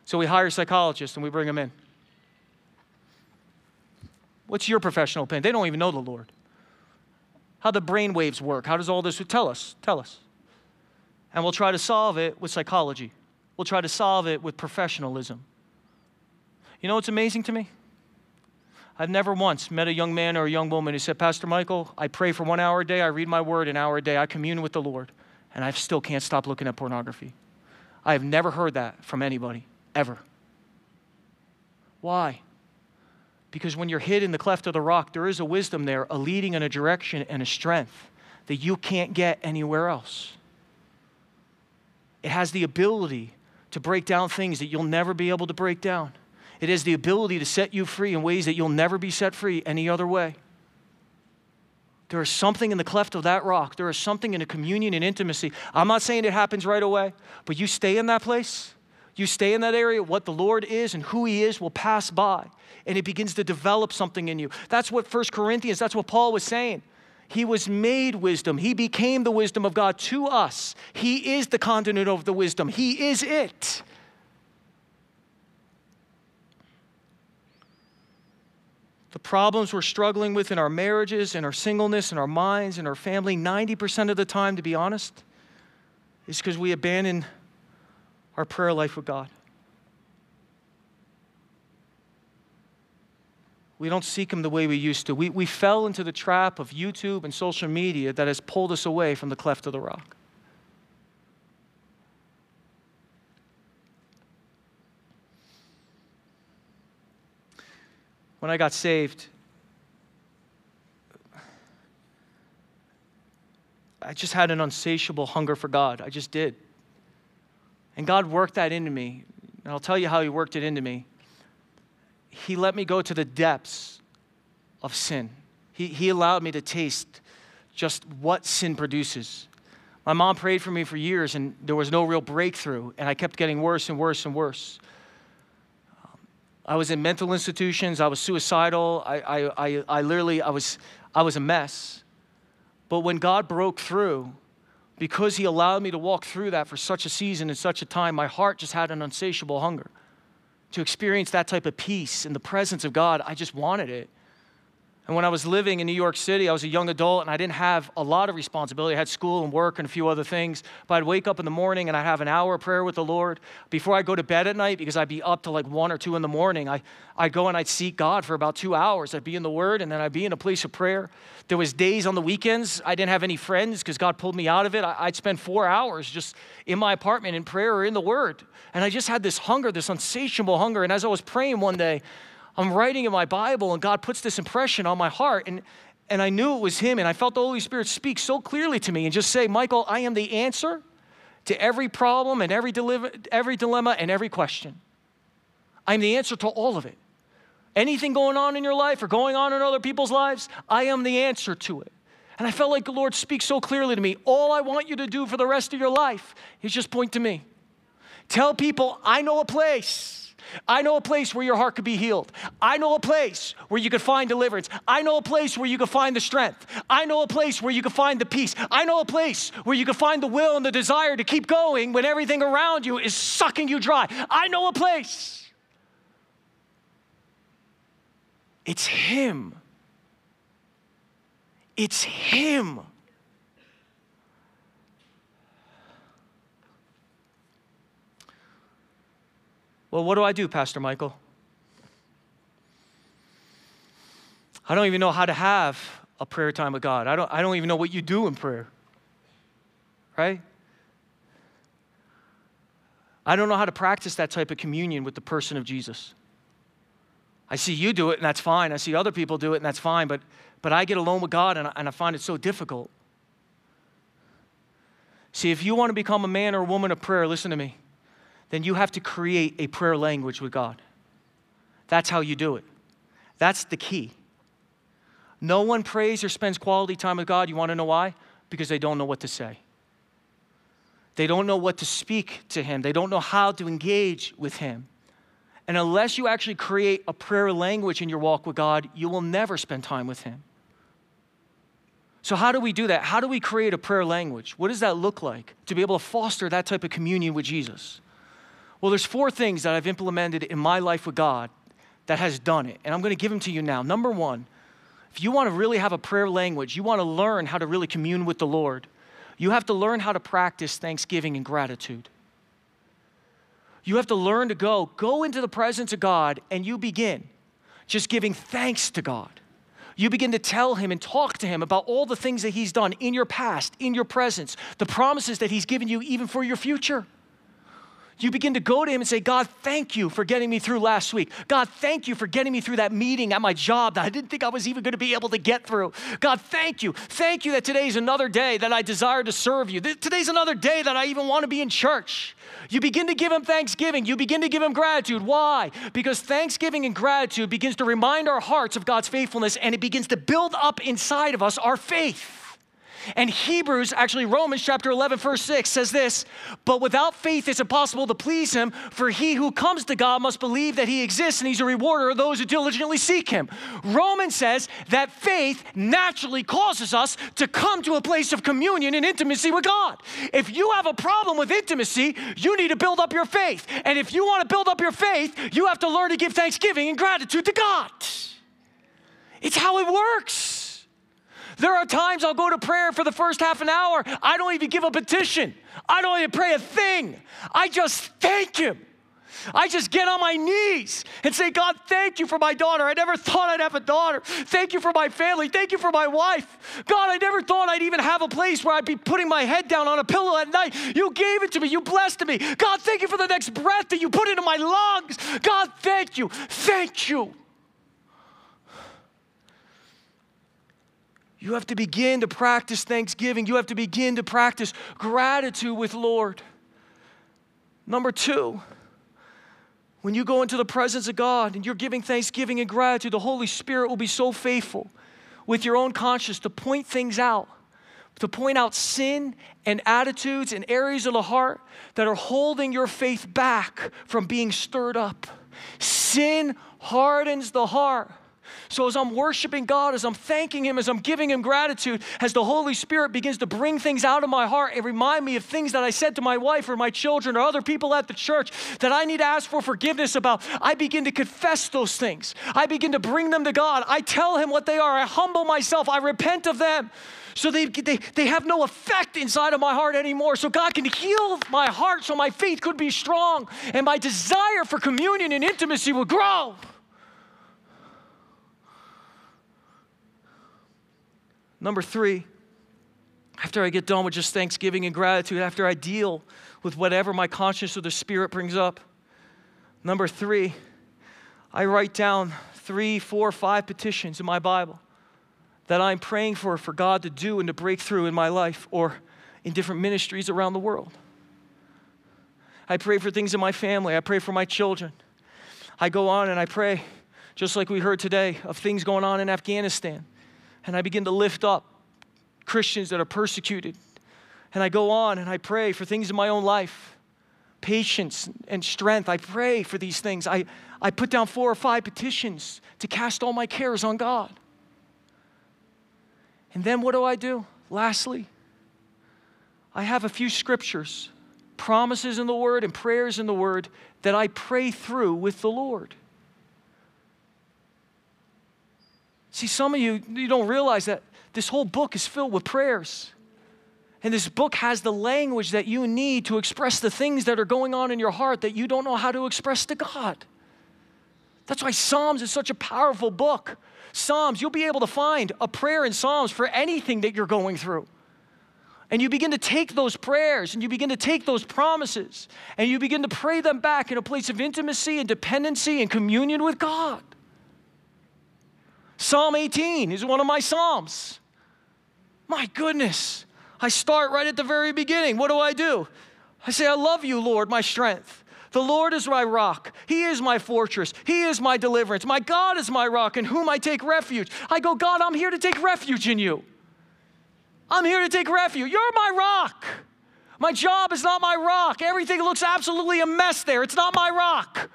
So we hire psychologists and we bring them in. What's your professional opinion? They don't even know the Lord. How the brain waves work? How does all this tell us? Tell us. And we'll try to solve it with psychology. We'll try to solve it with professionalism. You know what's amazing to me? I've never once met a young man or a young woman who said, Pastor Michael, I pray for one hour a day, I read my word an hour a day, I commune with the Lord, and I still can't stop looking at pornography. I have never heard that from anybody, ever. Why? Because when you're hid in the cleft of the rock, there is a wisdom there, a leading and a direction and a strength that you can't get anywhere else. It has the ability to break down things that you'll never be able to break down. It has the ability to set you free in ways that you'll never be set free any other way. There is something in the cleft of that rock. There is something in a communion and intimacy. I'm not saying it happens right away, but you stay in that place, you stay in that area, what the Lord is and who He is will pass by, and it begins to develop something in you. That's what First Corinthians, that's what Paul was saying. He was made wisdom. He became the wisdom of God to us. He is the continent of the wisdom. He is it. The problems we're struggling with in our marriages, in our singleness, in our minds, in our family, 90% of the time, to be honest, is because we abandon our prayer life with God. We don't seek Him the way we used to. We, we fell into the trap of YouTube and social media that has pulled us away from the cleft of the rock. When I got saved, I just had an unsatiable hunger for God. I just did. And God worked that into me. And I'll tell you how He worked it into me. He let me go to the depths of sin, He, he allowed me to taste just what sin produces. My mom prayed for me for years, and there was no real breakthrough, and I kept getting worse and worse and worse. I was in mental institutions. I was suicidal. I, I, I, I literally, I was, I was a mess. But when God broke through, because He allowed me to walk through that for such a season and such a time, my heart just had an unsatiable hunger to experience that type of peace in the presence of God. I just wanted it. And when I was living in New York City, I was a young adult and I didn't have a lot of responsibility. I had school and work and a few other things. But I'd wake up in the morning and I'd have an hour of prayer with the Lord before I go to bed at night because I'd be up to like one or two in the morning. I, I'd go and I'd seek God for about two hours. I'd be in the Word and then I'd be in a place of prayer. There was days on the weekends I didn't have any friends because God pulled me out of it. I, I'd spend four hours just in my apartment in prayer or in the Word. And I just had this hunger, this insatiable hunger. And as I was praying one day, I'm writing in my Bible, and God puts this impression on my heart. And, and I knew it was Him, and I felt the Holy Spirit speak so clearly to me and just say, Michael, I am the answer to every problem and every, deliver, every dilemma and every question. I'm the answer to all of it. Anything going on in your life or going on in other people's lives, I am the answer to it. And I felt like the Lord speaks so clearly to me. All I want you to do for the rest of your life is just point to me. Tell people, I know a place I know a place where your heart could be healed. I know a place where you could find deliverance. I know a place where you could find the strength. I know a place where you could find the peace. I know a place where you could find the will and the desire to keep going when everything around you is sucking you dry. I know a place. It's Him. It's Him. Well, what do I do, Pastor Michael? I don't even know how to have a prayer time with God. I don't, I don't even know what you do in prayer, right? I don't know how to practice that type of communion with the person of Jesus. I see you do it, and that's fine. I see other people do it, and that's fine. But, but I get alone with God, and I, and I find it so difficult. See, if you want to become a man or a woman of prayer, listen to me then you have to create a prayer language with God. That's how you do it. That's the key. No one prays or spends quality time with God. You want to know why? Because they don't know what to say. They don't know what to speak to Him, they don't know how to engage with Him. And unless you actually create a prayer language in your walk with God, you will never spend time with Him. So, how do we do that? How do we create a prayer language? What does that look like to be able to foster that type of communion with Jesus? Well, there's four things that I've implemented in my life with God that has done it, and I'm going to give them to you now. Number one, if you want to really have a prayer language, you want to learn how to really commune with the Lord, you have to learn how to practice thanksgiving and gratitude. You have to learn to go, go into the presence of God, and you begin just giving thanks to God. You begin to tell him and talk to him about all the things that he's done in your past, in your presence, the promises that he's given you even for your future. You begin to go to him and say, God, thank you for getting me through last week. God, thank you for getting me through that meeting at my job that I didn't think I was even going to be able to get through. God, thank you. Thank you that today's another day that I desire to serve you. Today's another day that I even want to be in church. You begin to give him thanksgiving. You begin to give him gratitude. Why? Because thanksgiving and gratitude begins to remind our hearts of God's faithfulness and it begins to build up inside of us our faith. And Hebrews, actually, Romans chapter 11, verse 6 says this But without faith, it's impossible to please him, for he who comes to God must believe that he exists and he's a rewarder of those who diligently seek him. Romans says that faith naturally causes us to come to a place of communion and intimacy with God. If you have a problem with intimacy, you need to build up your faith. And if you want to build up your faith, you have to learn to give thanksgiving and gratitude to God. It's how it works. There are times I'll go to prayer for the first half an hour. I don't even give a petition, I don't even pray a thing. I just thank Him. I just get on my knees and say, God, thank you for my daughter. I never thought I'd have a daughter. Thank you for my family. Thank you for my wife. God, I never thought I'd even have a place where I'd be putting my head down on a pillow at night. You gave it to me. You blessed me. God, thank you for the next breath that you put into my lungs. God, thank you. Thank you. You have to begin to practice thanksgiving. You have to begin to practice gratitude with Lord. Number two, when you go into the presence of God and you're giving thanksgiving and gratitude, the Holy Spirit will be so faithful with your own conscience to point things out, to point out sin and attitudes and areas of the heart that are holding your faith back from being stirred up. Sin hardens the heart. So, as I'm worshiping God, as I'm thanking Him, as I'm giving Him gratitude, as the Holy Spirit begins to bring things out of my heart and remind me of things that I said to my wife or my children or other people at the church that I need to ask for forgiveness about, I begin to confess those things. I begin to bring them to God. I tell Him what they are. I humble myself. I repent of them. So they, they, they have no effect inside of my heart anymore. So God can heal my heart so my faith could be strong and my desire for communion and intimacy will grow. Number three, after I get done with just thanksgiving and gratitude, after I deal with whatever my conscience or the Spirit brings up, number three, I write down three, four, five petitions in my Bible that I'm praying for for God to do and to break through in my life or in different ministries around the world. I pray for things in my family. I pray for my children. I go on and I pray, just like we heard today, of things going on in Afghanistan and I begin to lift up Christians that are persecuted. And I go on and I pray for things in my own life patience and strength. I pray for these things. I, I put down four or five petitions to cast all my cares on God. And then what do I do? Lastly, I have a few scriptures, promises in the Word and prayers in the Word that I pray through with the Lord. See, some of you, you don't realize that this whole book is filled with prayers. And this book has the language that you need to express the things that are going on in your heart that you don't know how to express to God. That's why Psalms is such a powerful book. Psalms, you'll be able to find a prayer in Psalms for anything that you're going through. And you begin to take those prayers and you begin to take those promises and you begin to pray them back in a place of intimacy and dependency and communion with God. Psalm 18 is one of my Psalms. My goodness. I start right at the very beginning. What do I do? I say, I love you, Lord, my strength. The Lord is my rock. He is my fortress. He is my deliverance. My God is my rock in whom I take refuge. I go, God, I'm here to take refuge in you. I'm here to take refuge. You're my rock. My job is not my rock. Everything looks absolutely a mess there. It's not my rock.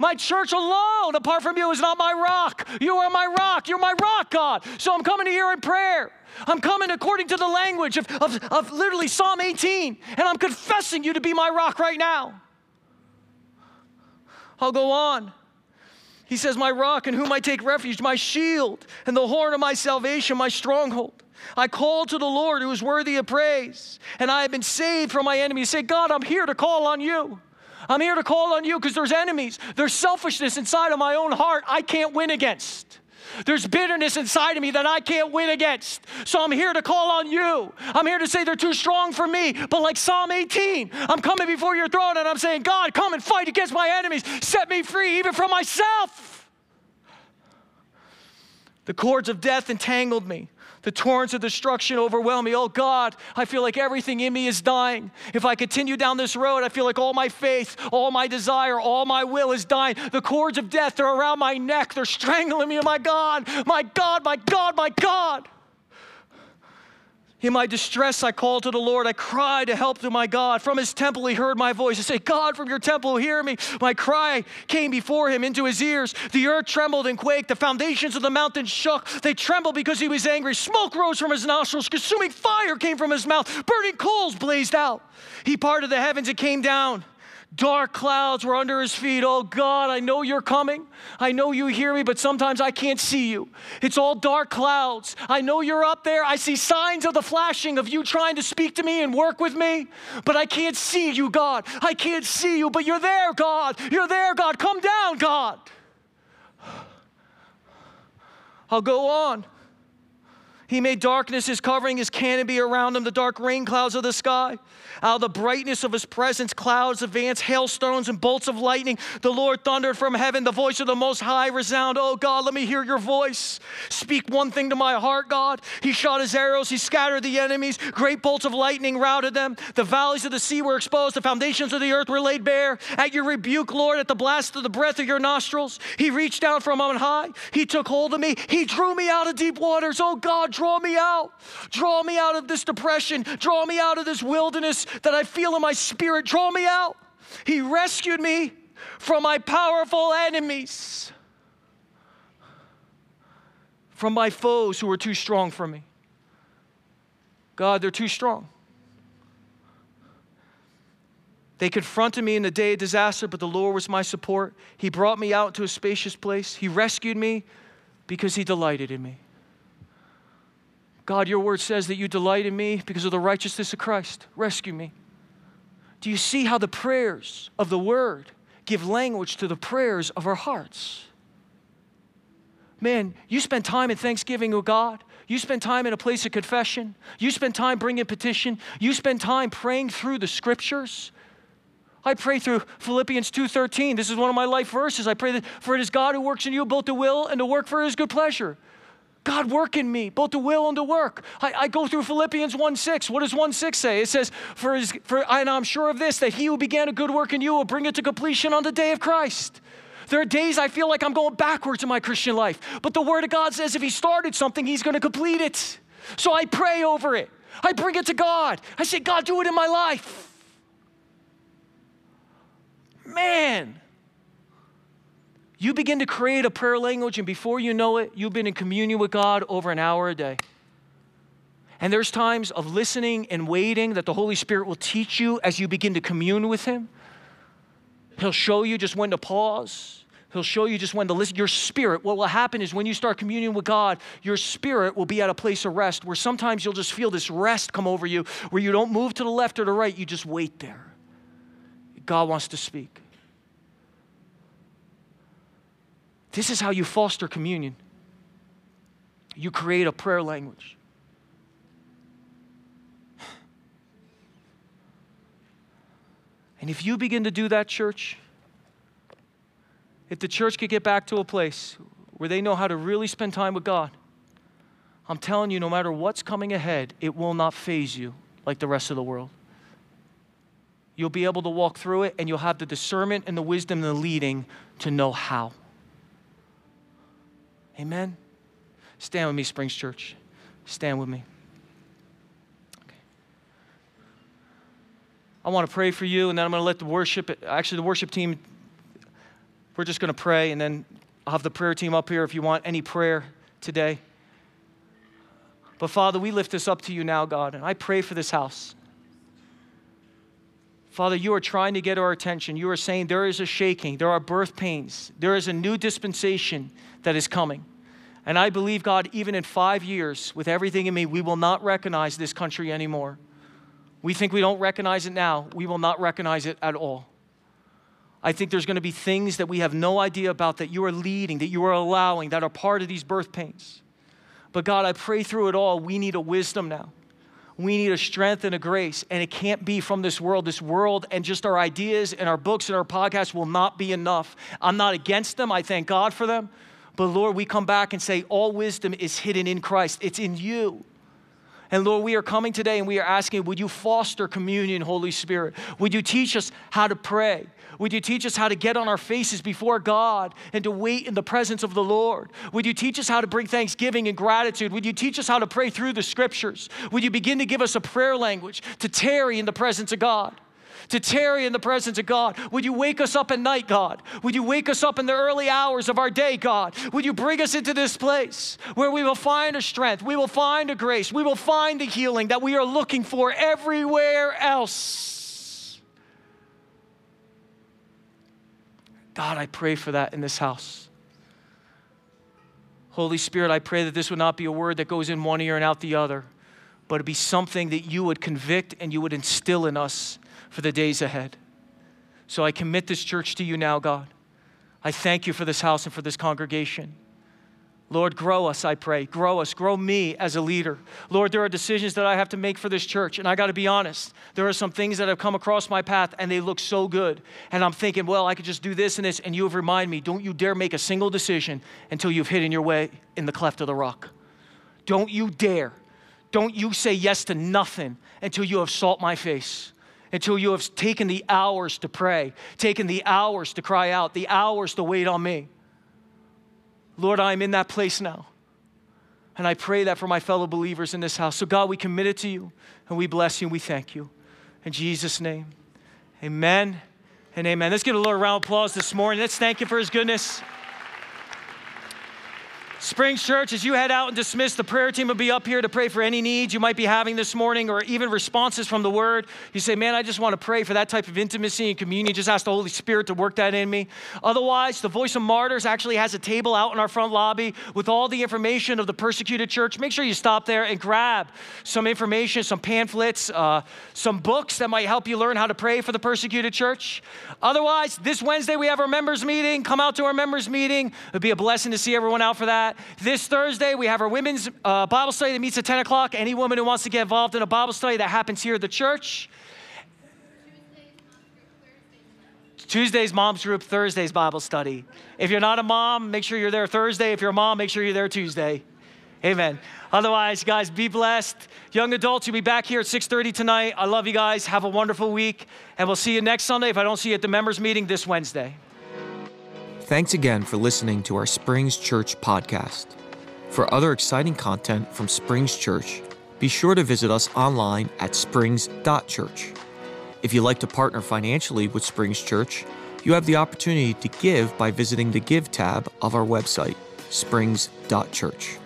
My church alone, apart from you, is not my rock. You are my rock. You're my rock, God. So I'm coming to here in prayer. I'm coming according to the language of, of, of literally Psalm 18, and I'm confessing you to be my rock right now. I'll go on. He says, My rock in whom I take refuge, my shield, and the horn of my salvation, my stronghold. I call to the Lord who is worthy of praise, and I have been saved from my enemies. Say, God, I'm here to call on you. I'm here to call on you because there's enemies. There's selfishness inside of my own heart I can't win against. There's bitterness inside of me that I can't win against. So I'm here to call on you. I'm here to say they're too strong for me. But like Psalm 18, I'm coming before your throne and I'm saying, God, come and fight against my enemies. Set me free even from myself. The cords of death entangled me. The torrents of destruction overwhelm me. Oh God, I feel like everything in me is dying. If I continue down this road, I feel like all my faith, all my desire, all my will is dying. The cords of death are around my neck. They're strangling me. Oh my God, my God, my God, my God. In my distress, I called to the Lord. I cried to help to my God. From his temple, he heard my voice. I say, God, from your temple, hear me. My cry came before him into his ears. The earth trembled and quaked. The foundations of the mountains shook. They trembled because he was angry. Smoke rose from his nostrils. Consuming fire came from his mouth. Burning coals blazed out. He parted the heavens and came down. Dark clouds were under his feet. Oh God, I know you're coming. I know you hear me, but sometimes I can't see you. It's all dark clouds. I know you're up there. I see signs of the flashing of you trying to speak to me and work with me, but I can't see you, God. I can't see you, but you're there, God. You're there, God. Come down, God. I'll go on. He made darkness his covering, his canopy around him, the dark rain clouds of the sky. Out of the brightness of his presence, clouds advance, hailstones and bolts of lightning. The Lord thundered from heaven, the voice of the Most High resound. Oh God, let me hear your voice. Speak one thing to my heart, God. He shot his arrows, he scattered the enemies. Great bolts of lightning routed them. The valleys of the sea were exposed, the foundations of the earth were laid bare. At your rebuke, Lord, at the blast of the breath of your nostrils, he reached down from on high. He took hold of me. He drew me out of deep waters. Oh God, draw me out. Draw me out of this depression. Draw me out of this wilderness that I feel in my spirit. Draw me out. He rescued me from my powerful enemies, from my foes who were too strong for me. God, they're too strong. They confronted me in the day of disaster, but the Lord was my support. He brought me out to a spacious place. He rescued me because He delighted in me. God, your word says that you delight in me because of the righteousness of Christ. Rescue me. Do you see how the prayers of the word give language to the prayers of our hearts? Man, you spend time in thanksgiving with God. You spend time in a place of confession. You spend time bringing petition. You spend time praying through the scriptures. I pray through Philippians 2:13. This is one of my life verses. I pray that for it is God who works in you both to will and to work for his good pleasure. God work in me, both to will and to work. I, I go through Philippians 1 6. What does 1 6 say? It says, for, his, for and I'm sure of this, that he who began a good work in you will bring it to completion on the day of Christ. There are days I feel like I'm going backwards in my Christian life, but the Word of God says if He started something, He's going to complete it. So I pray over it. I bring it to God. I say, God, do it in my life. Man, you begin to create a prayer language, and before you know it, you've been in communion with God over an hour a day. And there's times of listening and waiting that the Holy Spirit will teach you as you begin to commune with Him. He'll show you just when to pause. He'll show you just when to listen. Your spirit, what will happen is when you start communion with God, your spirit will be at a place of rest where sometimes you'll just feel this rest come over you where you don't move to the left or the right, you just wait there. God wants to speak. This is how you foster communion. You create a prayer language. And if you begin to do that, church, if the church could get back to a place where they know how to really spend time with God, I'm telling you, no matter what's coming ahead, it will not faze you like the rest of the world. You'll be able to walk through it and you'll have the discernment and the wisdom and the leading to know how. Amen? Stand with me, Springs Church. Stand with me. Okay. I want to pray for you, and then I'm going to let the worship, actually, the worship team, We're just going to pray, and then I'll have the prayer team up here if you want any prayer today. But Father, we lift this up to you now, God, and I pray for this house. Father, you are trying to get our attention. You are saying there is a shaking, there are birth pains, there is a new dispensation that is coming. And I believe, God, even in five years, with everything in me, we will not recognize this country anymore. We think we don't recognize it now, we will not recognize it at all. I think there's going to be things that we have no idea about that you are leading, that you are allowing, that are part of these birth pains. But God, I pray through it all, we need a wisdom now. We need a strength and a grace, and it can't be from this world. This world and just our ideas and our books and our podcasts will not be enough. I'm not against them, I thank God for them. But Lord, we come back and say, all wisdom is hidden in Christ, it's in you. And Lord, we are coming today and we are asking, would you foster communion, Holy Spirit? Would you teach us how to pray? Would you teach us how to get on our faces before God and to wait in the presence of the Lord? Would you teach us how to bring thanksgiving and gratitude? Would you teach us how to pray through the scriptures? Would you begin to give us a prayer language to tarry in the presence of God? to tarry in the presence of God. Would you wake us up at night, God? Would you wake us up in the early hours of our day, God? Would you bring us into this place where we will find a strength, we will find a grace, we will find the healing that we are looking for everywhere else? God, I pray for that in this house. Holy Spirit, I pray that this would not be a word that goes in one ear and out the other, but it be something that you would convict and you would instill in us for the days ahead. So I commit this church to you now, God. I thank you for this house and for this congregation. Lord, grow us, I pray. Grow us. Grow me as a leader. Lord, there are decisions that I have to make for this church, and I got to be honest. There are some things that have come across my path, and they look so good. And I'm thinking, well, I could just do this and this, and you have reminded me don't you dare make a single decision until you've hidden your way in the cleft of the rock. Don't you dare. Don't you say yes to nothing until you have salt my face until you have taken the hours to pray, taken the hours to cry out, the hours to wait on me. Lord, I'm in that place now. And I pray that for my fellow believers in this house. So, God, we commit it to you and we bless you and we thank you. In Jesus' name, amen and amen. Let's give a little round of applause this morning. Let's thank you for his goodness. Springs Church, as you head out and dismiss, the prayer team will be up here to pray for any needs you might be having this morning or even responses from the Word. You say, Man, I just want to pray for that type of intimacy and communion. Just ask the Holy Spirit to work that in me. Otherwise, the Voice of Martyrs actually has a table out in our front lobby with all the information of the persecuted church. Make sure you stop there and grab some information, some pamphlets, uh, some books that might help you learn how to pray for the persecuted church. Otherwise, this Wednesday we have our members' meeting. Come out to our members' meeting. It'd be a blessing to see everyone out for that that. This Thursday, we have our women's uh, Bible study that meets at 10 o'clock. Any woman who wants to get involved in a Bible study that happens here at the church. Tuesday's mom's group, Thursday's Bible study. If you're not a mom, make sure you're there Thursday. If you're a mom, make sure you're there Tuesday. Amen. Otherwise, guys, be blessed. Young adults, you'll be back here at 6:30 tonight. I love you guys. Have a wonderful week, and we'll see you next Sunday. If I don't see you at the members meeting this Wednesday. Thanks again for listening to our Springs Church podcast. For other exciting content from Springs Church, be sure to visit us online at springs.church. If you'd like to partner financially with Springs Church, you have the opportunity to give by visiting the Give tab of our website, springs.church.